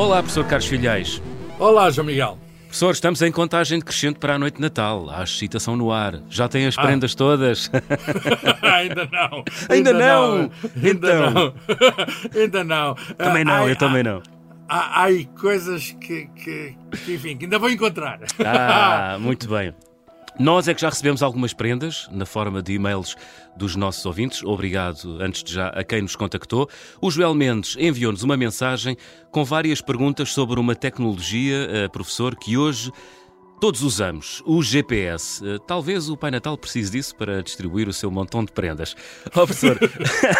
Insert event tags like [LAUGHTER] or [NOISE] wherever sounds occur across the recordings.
Olá, professor Carlos Filhais. Olá, João Miguel. Professor, estamos em contagem decrescente para a noite de Natal. Há excitação no ar. Já tem as ah. prendas todas? [LAUGHS] [LAUGHS] ainda não. Ainda, ainda não. não. Ainda então. não. [LAUGHS] ainda não. Também não, eu também não. Há, há coisas que, que, que, enfim, que ainda vou encontrar. Ah, muito bem. Nós é que já recebemos algumas prendas na forma de e-mails dos nossos ouvintes. Obrigado, antes de já, a quem nos contactou. O Joel Mendes enviou-nos uma mensagem com várias perguntas sobre uma tecnologia, uh, professor, que hoje todos usamos, o GPS. Uh, talvez o Pai Natal precise disso para distribuir o seu montão de prendas. [LAUGHS] Oh, professor,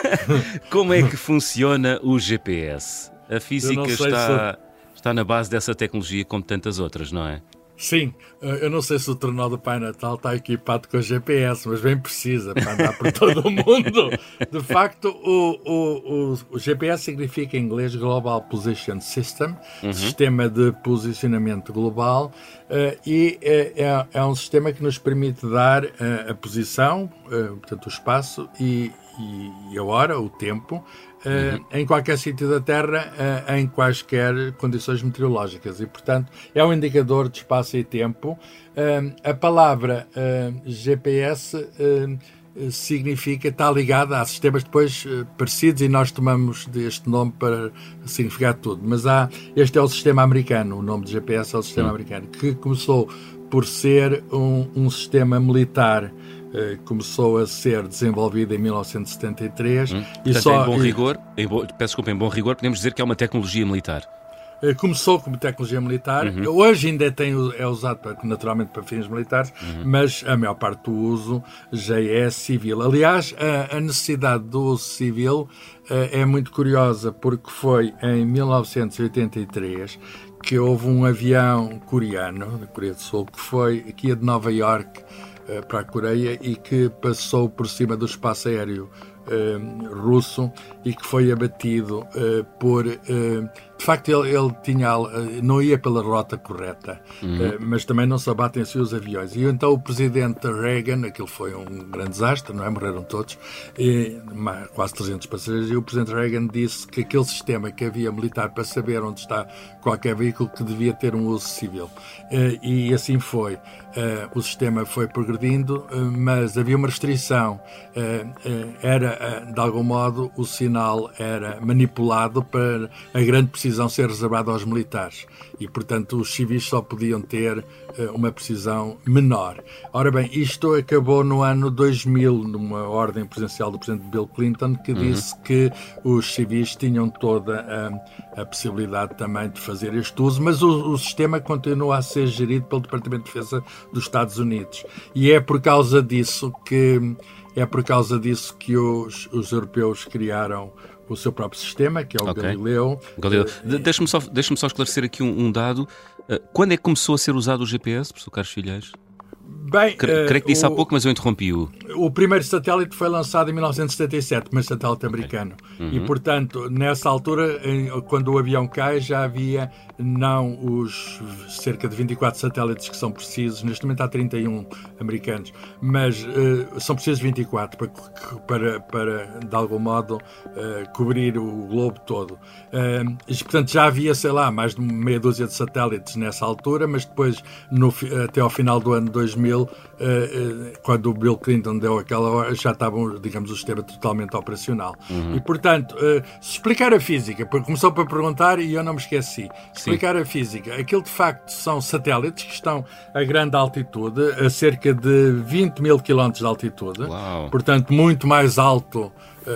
[LAUGHS] como é que funciona o GPS? A física está, se... está na base dessa tecnologia como tantas outras, não é? Sim, eh, eu não sei se o tornado do Pai Natal está equipado com GPS, mas bem precisa para andar por [LAUGHS] todo o mundo. De facto, o, o, o, o, GPS significa em inglês Global Position System, uhum. sistema de posicionamento global, uh, e é, é, é, um sistema que nos permite dar uh, a posição, uh, portanto, o espaço e, e, e a hora, o tempo, uhum. em qualquer sítio da Terra, uh, em quaisquer condições meteorológicas. E, portanto, é um indicador de espaço e tempo. Uh, a palavra GPS significa, está ligada a sistemas depois parecidos e nós tomamos este nome para significar tudo. Mas há, este é o sistema americano, o nome de GPS é o sistema americano, que começou por ser um, um sistema militar eh, começou a ser desenvolvida em 1973 hum. e Portanto, só em bom rigor, em bo... peço desculpa, em bom rigor, podemos dizer que é uma tecnologia militar. Eh, começou como tecnologia militar, uhum. hoje ainda tem, é usado para, naturalmente para fins militares, uhum. mas a maior parte do uso já é civil. Aliás, a, a necessidade do uso civil uh, é muito curiosa, porque foi em 1983 que houve um avião coreano, da Coreia do Sul, que foi aqui de Nova York eh, para a Coreia e que passou por cima do espaço aéreo eh, russo e que foi abatido uh, por. De facto, ele, ele tinha, não ia pela rota correta, uhum. mas também não se abatem-se os aviões. E então o presidente Reagan, aquilo foi um grande desastre, não é? Morreram todos, e, quase 300 passageiros, e o presidente Reagan disse que aquele sistema que havia militar para saber onde está qualquer veículo que devia ter um uso civil. e assim foi. o sistema foi progredindo, mas havia uma restrição. era, de algum modo, o sinal era manipulado para a grande precisão ser reservada aos militares e, portanto, os civis só podiam ter uh, uma precisão menor. Ora bem, isto acabou no ano 2000, numa ordem presidencial do presidente Bill Clinton, que uhum. disse que os civis tinham toda a, a, possibilidade também de fazer este uso, mas o, o sistema continua a ser gerido pelo Departamento de Defesa dos Estados Unidos. E é por causa disso que é por causa disso que os, os europeus criaram o seu próprio sistema, que é o okay. Galileu. Galileu. Uh, Deixa-me só, deixa só esclarecer aqui um, um dado. Uh, quando é que começou a ser usado o GPS, professor Carlos Filhais? Bem, creio que disse o, há pouco, mas eu interrompi-o. O primeiro satélite foi lançado em 1977, o primeiro satélite americano. Uhum. E, portanto, nessa altura, quando o avião cai, já havia não os cerca de 24 satélites que são precisos, neste momento há 31 americanos, mas uh, são precisos 24 para, para, para de algum modo, uh, cobrir o globo todo. Uh, e, portanto, já havia, sei lá, mais de meia dúzia de satélites nessa altura, mas depois, no, até ao final do ano 2000, quando o Bill Clinton deu aquela hora, já estava, digamos, o sistema totalmente operacional. Uhum. E, portanto, se explicar a física, começou para perguntar e eu não me esqueci explicar a física. Aquilo de facto são satélites que estão a grande altitude, a cerca de 20 mil quilómetros de altitude, Uau. portanto, muito mais alto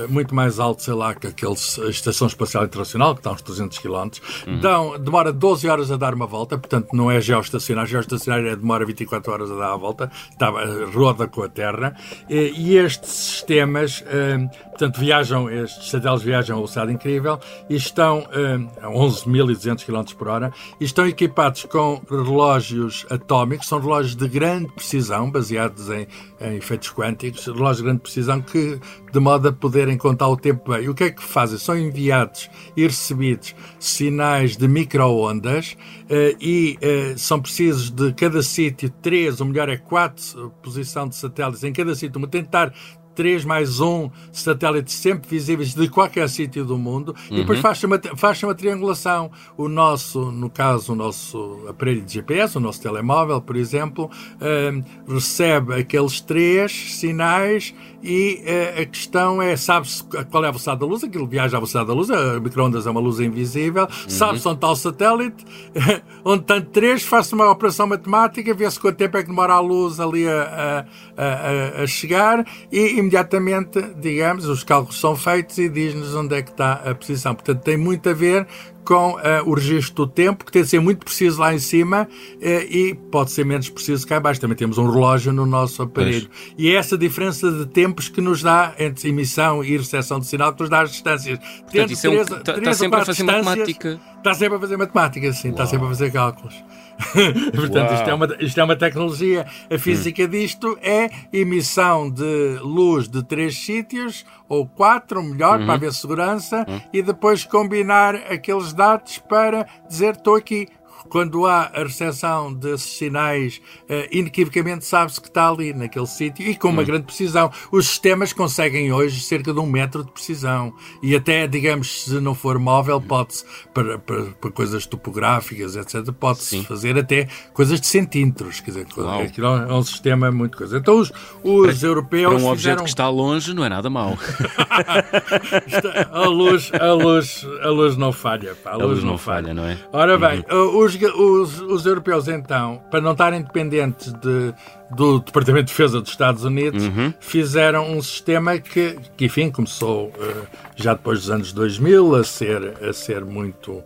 muito mais alto, sei lá, que aquele Estação Espacial Internacional, que está a uns 300 km. Uhum. Demora 12 horas a dar uma volta, portanto, não é geoestacionário. Geoestacionário é, demora 24 horas a dar a volta, está, roda com a Terra. E, e estes sistemas, eh, portanto, viajam, estes satélites viajam a velocidade incrível e estão eh, a 11.200 km por hora e estão equipados com relógios atómicos, são relógios de grande precisão, baseados em, em efeitos quânticos, relógios de grande precisão que, de modo a poder poderem contar o tempo bem. O que é que fazem? São enviados e recebidos sinais de microondas uh, e uh, são precisos de cada sítio três, ou melhor é quatro, posição de satélites em cada sítio, tentar três mais um satélites sempre visíveis de qualquer sítio do mundo uhum. e depois uhum. faz-se uma, faz uma triangulação. O nosso, no caso, o nosso aparelho de GPS, o nosso telemóvel, por exemplo, uh, recebe aqueles três sinais e uh, a questão é, sabe-se qual é a velocidade da luz, aquilo viaja à velocidade da luz, a microondas é uma luz invisível, uhum. sabe-se onde está o satélite, [LAUGHS] onde tem três, faz-se uma operação matemática, vê-se quanto tempo é que demora a luz ali a, a, a, a chegar e imediatamente, digamos, os cálculos são feitos e diz-nos onde é que está a posição. Portanto, tem muito a ver com uh, o registro do tempo, que tem de ser muito preciso lá em cima uh, e pode ser menos preciso cá embaixo. Também temos um relógio no nosso aparelho. Pois. E é essa diferença de tempos que nos dá entre emissão e recepção de sinal que nos dá as distâncias. Portanto, isso é um, está, está sempre a fazer matemática. Está sempre a fazer matemática, sim, está sempre a fazer cálculos. [LAUGHS] Portanto, isto é, uma, isto é uma tecnologia. A física hum. disto é emissão de luz de três sítios, ou quatro, melhor, uhum. para haver segurança, uhum. e depois combinar aqueles dados para dizer estou aqui quando há a recepção desses sinais, uh, inequivocamente sabe-se que está ali, naquele sítio, e com uma hum. grande precisão. Os sistemas conseguem hoje cerca de um metro de precisão. E até, digamos, se não for móvel, pode-se, para, para, para, coisas topográficas, etc., pode-se fazer até coisas de centímetros. Quer dizer, aquilo é um sistema muito coisa. Então, os, os para, europeus. Para um objeto fizeram... que está longe, não é nada mau. [LAUGHS] a, luz, a, luz, a luz não falha. Pá, a, luz a, luz não, não falha, falha, não é? Ora bem, uhum. os os, os europeus, então, para não estarem dependentes de, do Departamento de Defesa dos Estados Unidos, uhum. fizeram um sistema que, que enfim, começou uh, já depois dos anos 2000 a ser, a ser muito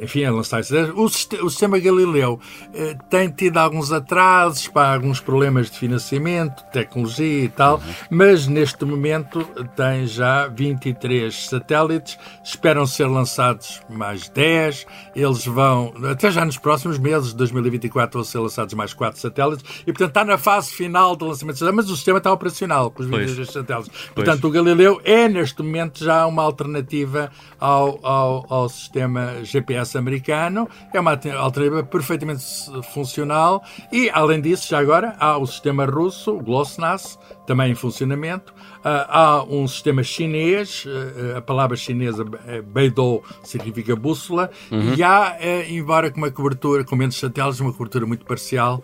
enfim, a lançar o, o sistema Galileu eh, tem tido alguns atrasos, para alguns problemas de financiamento, tecnologia e tal, uhum. mas neste momento tem já 23 satélites, esperam ser lançados mais 10, eles vão, até já nos próximos meses de 2024 vão ser lançados mais 4 satélites, e portanto está na fase final do lançamento de mas o sistema está operacional com os 23 satélites. Portanto, pois. o Galileu é neste momento já uma alternativa ao, ao, ao sistema GPS americano, é uma alternativa perfeitamente funcional e, além disso, já agora, há o sistema russo, o GLOSNASS, também em funcionamento. Uh, há um sistema chinês, uh, a palavra chinesa é Beidou significa bússola, uhum. e há, uh, embora com uma cobertura, com menos satélites, uma cobertura muito parcial,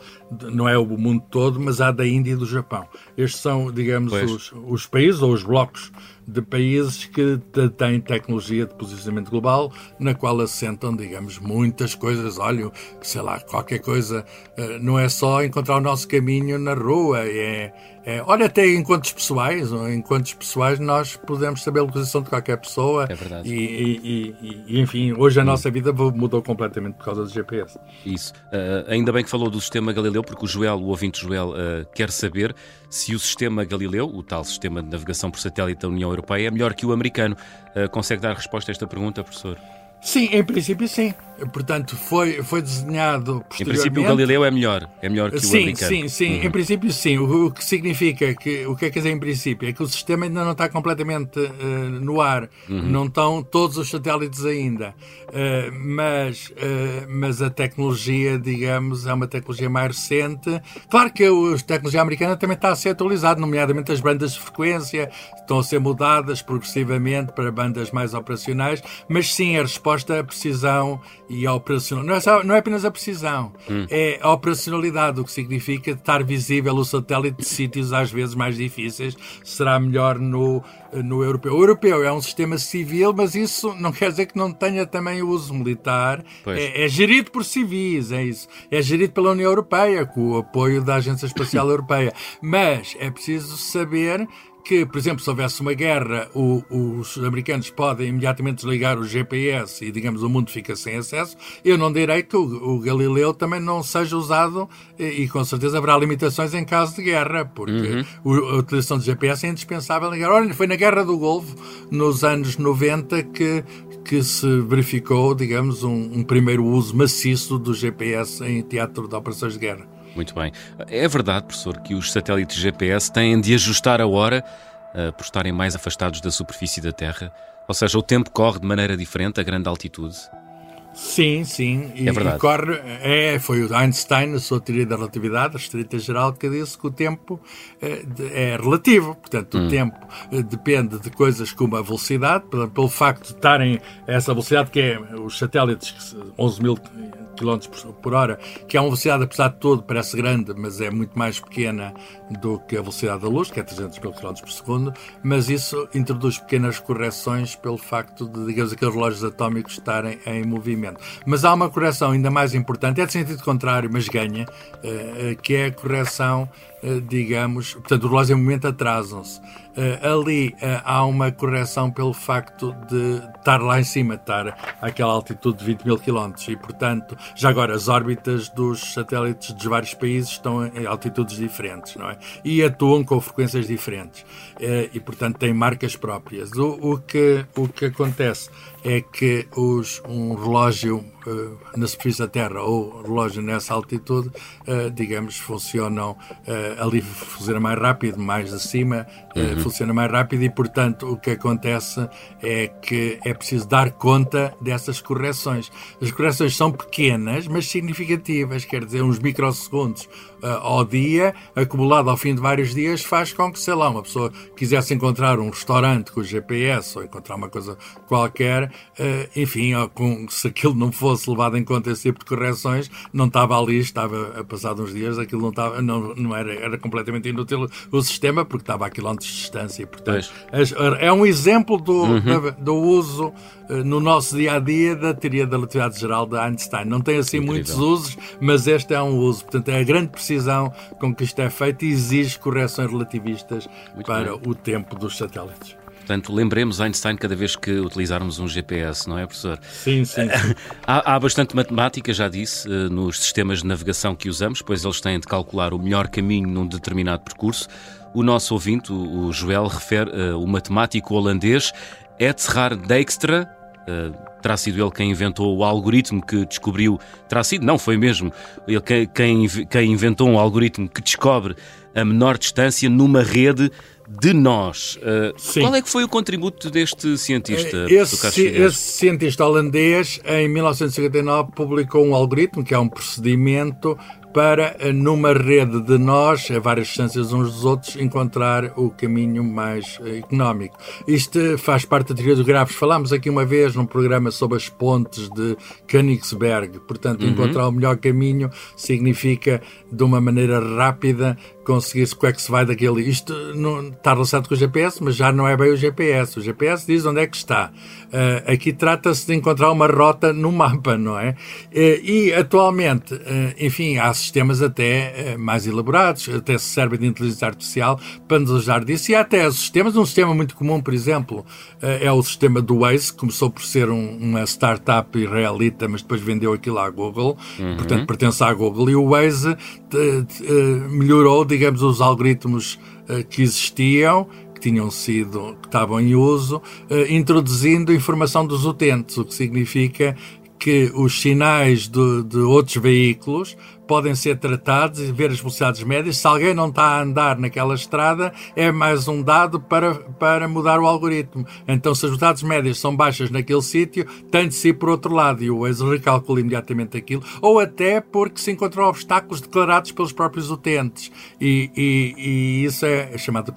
não é o mundo todo, mas há da Índia e do Japão. Estes são, digamos, os, os países ou os blocos de países que têm tecnologia de posicionamento global, na qual assentam, digamos, muitas coisas. Olha, sei lá, qualquer coisa, eh, não é só encontrar o nosso caminho na rua, é, é olha, até encontros pessoais, encontros pessoais nós podemos saber a localização de qualquer pessoa. É verdade. E, e, e, e enfim, hoje a hum. nossa vida mudou completamente por causa do GPS. Isso. Uh, ainda bem que falou do sistema Galileu, porque o Joel, o ouvinte Joel, uh, quer saber se o sistema Galileu, o tal sistema de navegação por satélite da União Europeia, é melhor que o americano. Uh, consegue dar resposta a esta pergunta, professor? Sim, em princípio sim. Portanto, foi, foi desenhado posteriormente... Em princípio o Galileu é melhor, é melhor que sim, o americano. Sim, sim, uhum. em princípio sim. O, o, que significa que, o que é que dizer em princípio? É que o sistema ainda não está completamente uh, no ar, uhum. não estão todos os satélites ainda, uh, mas, uh, mas a tecnologia, digamos, é uma tecnologia mais recente. Claro que a tecnologia americana também está a ser atualizada, nomeadamente as bandas de frequência estão a ser mudadas progressivamente para bandas mais operacionais, mas sim, a resposta, a precisão e a operacionalidade. Não é, só, não é apenas a precisão, hum. é a operacionalidade, o que significa estar visível o satélite de sítios às vezes mais difíceis, será melhor no, no europeu. O europeu é um sistema civil, mas isso não quer dizer que não tenha também o uso militar. É, é, gerido por civis, é isso. É gerido pela União Europeia, com o apoio da Agência Espacial [LAUGHS] Europeia. Mas é preciso saber que, por exemplo, se houvesse uma guerra, o, os americanos podem imediatamente desligar o GPS e, digamos, o mundo fica sem acesso, eu não direi que o, o Galileu também não seja usado e, e, com certeza haverá limitações em caso de guerra, porque uhum. a utilização do GPS é indispensável na guerra. Olha, foi na Guerra do Golfo, nos anos 90, que, que se verificou, digamos, um, um primeiro uso maciço do GPS em teatro de operações de guerra. Muito bem. É verdade, professor, que os satélites GPS têm de ajustar a hora uh, por estarem mais afastados da superfície da Terra? Ou seja, o tempo corre de maneira diferente a grande altitude? Sim, sim. E, é verdade. E corre, é, foi o Einstein, a sua teoria da relatividade, a restrita geral, que disse que o tempo é, é relativo. Portanto, hum. o tempo eh, depende de coisas como a velocidade, pelo, pelo facto de estarem a essa velocidade, que é os satélites, 11 mil km por hora, que é uma velocidade, apesar de tudo, parece grande, mas é muito mais pequena do que a velocidade da luz, que é 300 mil km por segundo, mas isso introduz pequenas correções pelo facto de, digamos, aqueles relógios atómicos estarem em movimento. Mas há uma correção ainda mais importante, é de sentido contrário, mas ganha, eh, eh, que é a correção eh, digamos, portanto, o relógio em movimento atrasam-se. Ali há uma correção pelo facto de estar lá em cima, estar àquela altitude de 20 mil quilómetros e, portanto, já agora as órbitas dos satélites dos vários países estão em altitudes diferentes, não é? E atuam com frequências diferentes e, portanto, têm marcas próprias. O, o, que, o que acontece é que os, um relógio na superfície da Terra ou relógio nessa altitude, uh, digamos, funcionam uh, ali funciona mais rápido, mais acima, uhum. funciona mais rápido e, portanto, o que acontece é que é preciso dar conta dessas correções. As correções são pequenas, mas significativas, quer dizer, uns microsegundos ao dia, acumulado ao fim de vários dias, faz com que, sei lá, uma pessoa quisesse encontrar um restaurante com o GPS ou encontrar uma coisa qualquer, enfim, com, se aquilo não fosse levado em conta esse tipo de correções, não estava ali, estava a passar uns dias, aquilo não estava, não, não era, era completamente inútil o sistema porque estava a quilómetros de distância. Portanto, é um exemplo do, uhum. do uso uh, no nosso dia a dia da teoria da relatividade geral de Einstein. Não tem assim Incrível. muitos usos, mas este é um uso. Portanto, é a grande precisão com que isto é feito e exige correções relativistas Muito para bem. o tempo dos satélites. Portanto, lembremos Einstein cada vez que utilizarmos um GPS, não é, professor? Sim, sim. sim. [LAUGHS] há, há, bastante matemática, já disse, eh, nos sistemas de navegação que usamos, pois eles têm de calcular o melhor caminho num determinado percurso. O nosso ouvinte, o Joel, refere uh, o matemático holandês Etzhard Dijkstra, uh, terá sido ele quem inventou o algoritmo que descobriu. Terá sido, não, foi mesmo. Ele quem, quem inventou um algoritmo que descobre a menor distância numa rede de nós. Uh, qual é que foi o contributo deste cientista? Eh, esse, esse cientista holandês, em 1959, publicou um algoritmo, que é um procedimento para, eh, numa rede de nós, a várias distâncias uns dos outros, encontrar o caminho mais económico. Isto faz parte da teoria dos grafos. Falámos aqui uma vez num programa sobre as pontes de Königsberg. Portanto, uhum. encontrar o melhor caminho significa, de uma maneira rápida, conseguir-se como é que se vai daquele. Isto não está relacionado com o GPS, mas já não é bem o GPS. O GPS diz onde é que está. Uh, aqui trata-se de encontrar uma rota no mapa, não é? Uh, e atualmente, uh, enfim, há sistemas até mais elaborados, até se servem de inteligência artificial para nos ajudar disso. E há até sistemas, um sistema muito comum, por exemplo, é o sistema do Waze, que começou por ser um, uma startup israelita, mas depois vendeu aquilo à Google, uhum. portanto pertence à Google. E o Waze melhorou, digamos, os algoritmos que existiam, que tinham sido, que estavam em uso, introduzindo informação dos utentes, o que significa que os sinais de, de outros veículos podem ser tratados e ver as velocidades médias. Se alguém não está a andar naquela estrada, é mais um dado para, para mudar o algoritmo. Então, se as velocidades médias são baixas naquele sítio, tem de ser por outro lado e o Waze recalcula imediatamente aquilo, ou até porque se encontram obstáculos declarados pelos próprios utentes. E, e, e isso é, é chamado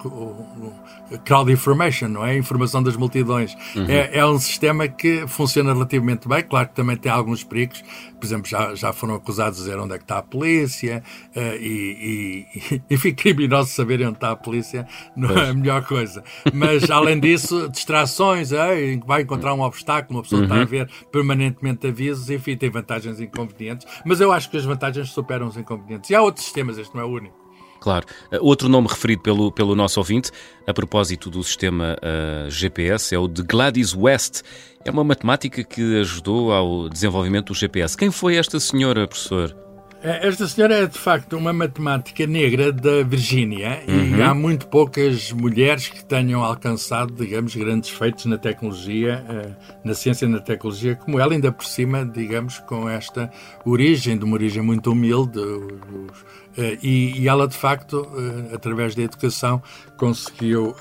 crowd information, não é? Informação das multidões. Uhum. É, é um sistema que funciona relativamente bem, claro que também tem alguns perigos, por exemplo, já, já foram acusados de dizer onde é que está a polícia uh, e, e, [LAUGHS] enfim, criminosos saberem onde está a polícia não pois. é a melhor coisa. Mas, além disso, distrações, é, vai encontrar um obstáculo, uma pessoa uhum. está a uhum. ver permanentemente avisos, enfim, tem vantagens e inconvenientes, mas eu acho que as vantagens superam os inconvenientes. E há outros sistemas, este não é o único. Claro. Uh, outro nome referido pelo, pelo nosso ouvinte, a propósito do sistema uh, GPS, é o de Gladys West. É uma matemática que ajudou ao desenvolvimento do GPS. Quem foi esta senhora, professor? É, esta senhora é de facto uma matemática negra da Virgínia uhum. e há muito poucas mulheres que tenham alcançado, digamos, grandes feitos na tecnologia, eh, na ciência e na tecnologia, como ela, ainda por cima, digamos, com esta origem, de uma origem muito humilde. Eh, e ela, de facto, eh, através da educação, conseguiu,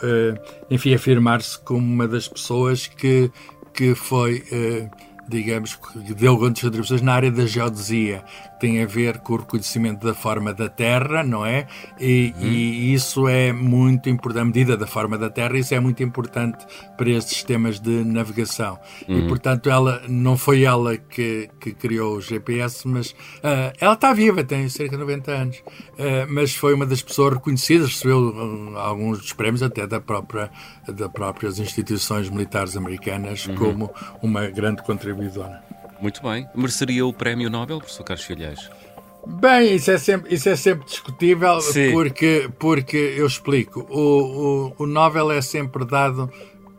enfim, afirmar-se como uma das pessoas que, que foi digamos, que deu grandes contribuições na área da geodesia, tem a ver com o reconhecimento da forma da Terra, não é? E, uhum. e isso é muito importante, a medida da forma da Terra, isso é muito importante para estes sistemas de navegação. Uhum. E, portanto, ela não foi ela que, que criou o GPS, mas uh, ela está viva, tem cerca de 90 anos, uh, mas foi uma das pessoas reconhecidas, recebeu uh, alguns dos prémios até da própria, das próprias instituições militares americanas uhum. como uma grande contribuidora. Muito bem. Mereceria o Prémio Nobel, professor Carlos Filhais? Bem, isso é sempre, isso é sempre discutível porque, porque eu explico. O, o, o Nobel é sempre dado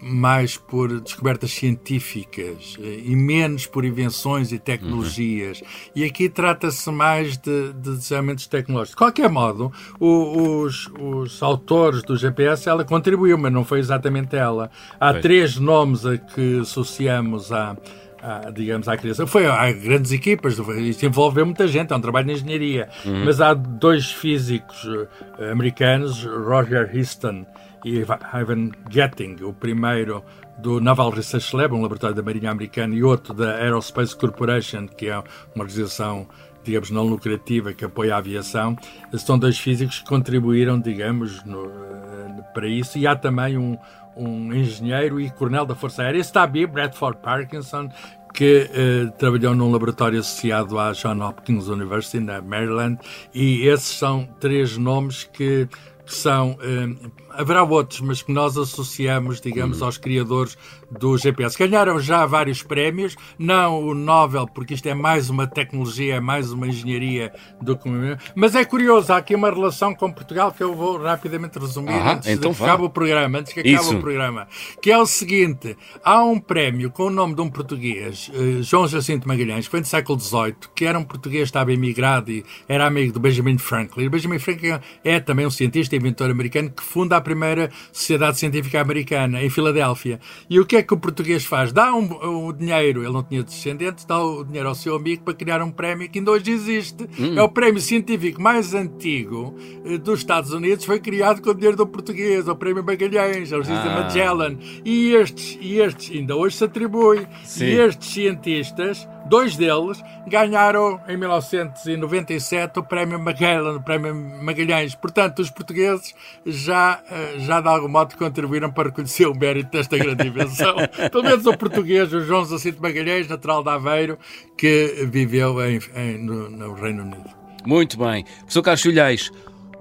mais por descobertas científicas eh, e menos por invenções e tecnologias. Uhum. E aqui trata-se mais de, de desenvolvimentos tecnológicos. De qualquer modo, o, os, os autores do GPS, ela contribuiu, mas não foi exatamente ela. Há pois. três nomes a que associamos a à, digamos, à criação. Foi, há grandes equipas, isto envolveu muita gente, é um trabalho de engenharia. Uhum. Mas há dois físicos uh, americanos, Roger Histon e Ivan Getting, o primeiro do Naval Research Lab, um laboratório da Marinha Americana, e outro da Aerospace Corporation, que é uma organização digamos, não lucrativa que apoia a aviação, são dois físicos que contribuíram, digamos, no, uh, para isso. E há também um, um engenheiro e coronel da Força Aérea, está bem, Bradford Parkinson, que eh, trabalhou num laboratório associado à John Hopkins University, na Maryland, e esses são três nomes que, que são. Eh, haverá outros, mas que nós associamos, digamos, uhum. aos criadores do GPS. Ganharam já vários prémios, não o Nobel, porque isto é mais uma tecnologia, é mais uma engenharia do que. Mas é curioso, há aqui uma relação com Portugal que eu vou rapidamente resumir ah, antes então que acabe o programa, antes que acabe Isso. o programa. Que é o seguinte: há um prémio com o nome de um português, uh, João Jacinto Magalhães, que foi no século XVIII, que era um português, estava emigrado e era amigo do Benjamin Franklin. Benjamin Franklin é também um cientista e inventor americano que funda a primeira Sociedade Científica Americana, em Filadélfia. E o que é que o português faz? Dá um, um dinheiro, ele não tinha descendentes, dá o dinheiro ao seu amigo para criar um prémio que ainda hoje existe. Hum. É o prémio científico mais antigo eh, dos Estados Unidos, foi criado com o dinheiro do português, o prémio Magalhães, a Luísa ah. Magellan. E estes, e estes ainda hoje se atribui. Sim. E estes cientistas Dois deles ganharam em 1997 o Prémio Magellan, o Prémio Magalhães. Portanto, os portugueses já, eh, já de algum modo contribuíram para reconhecer o mérito desta grande invenção. [LAUGHS] Pelo menos o português, o João Jacinto Magalhães, natural de Aveiro, que viveu em, em, no, no Reino Unido. Muito bem. Professor Carlos Filhais,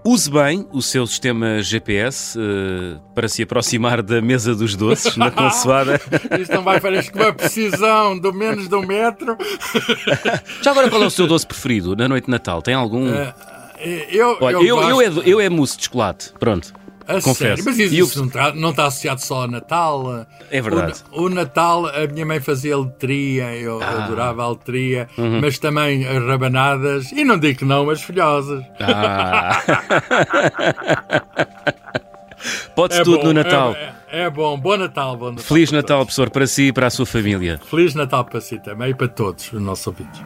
Use bem o seu sistema GPS uh, para se aproximar da mesa dos doces na consoada. [LAUGHS] Isto não vai fazer com uma precisão do menos de um metro. Já agora, qual é o seu doce preferido na noite de Natal? Tem algum? Uh, eu, Olha, eu, eu, gosto... eu, é, eu é mousse de chocolate. Pronto. A Confesso. Sério? Mas isso, isso não, está, não, está, associado só ao Natal. É verdade. O, o Natal, a minha mãe fazia letria, eu ah. adorava a letria, uhum. mas também as rabanadas, e não digo que não, mas filhosas. Ah. [LAUGHS] Pode-se é tudo bom, no Natal. É, é, bom. Bom Natal, bom Natal. Feliz Natal, professor, para si e para a sua família. Feliz Natal para si também e para todos os nossos ouvintes.